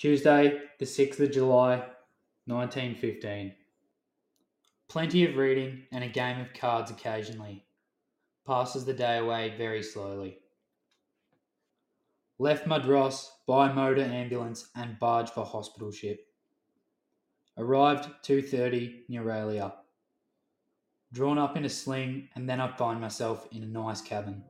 Tuesday, the 6th of July, 1915. Plenty of reading and a game of cards occasionally. Passes the day away very slowly. Left Mudros by motor ambulance and barge for hospital ship. Arrived 2.30 Neuralia. Drawn up in a sling and then I find myself in a nice cabin.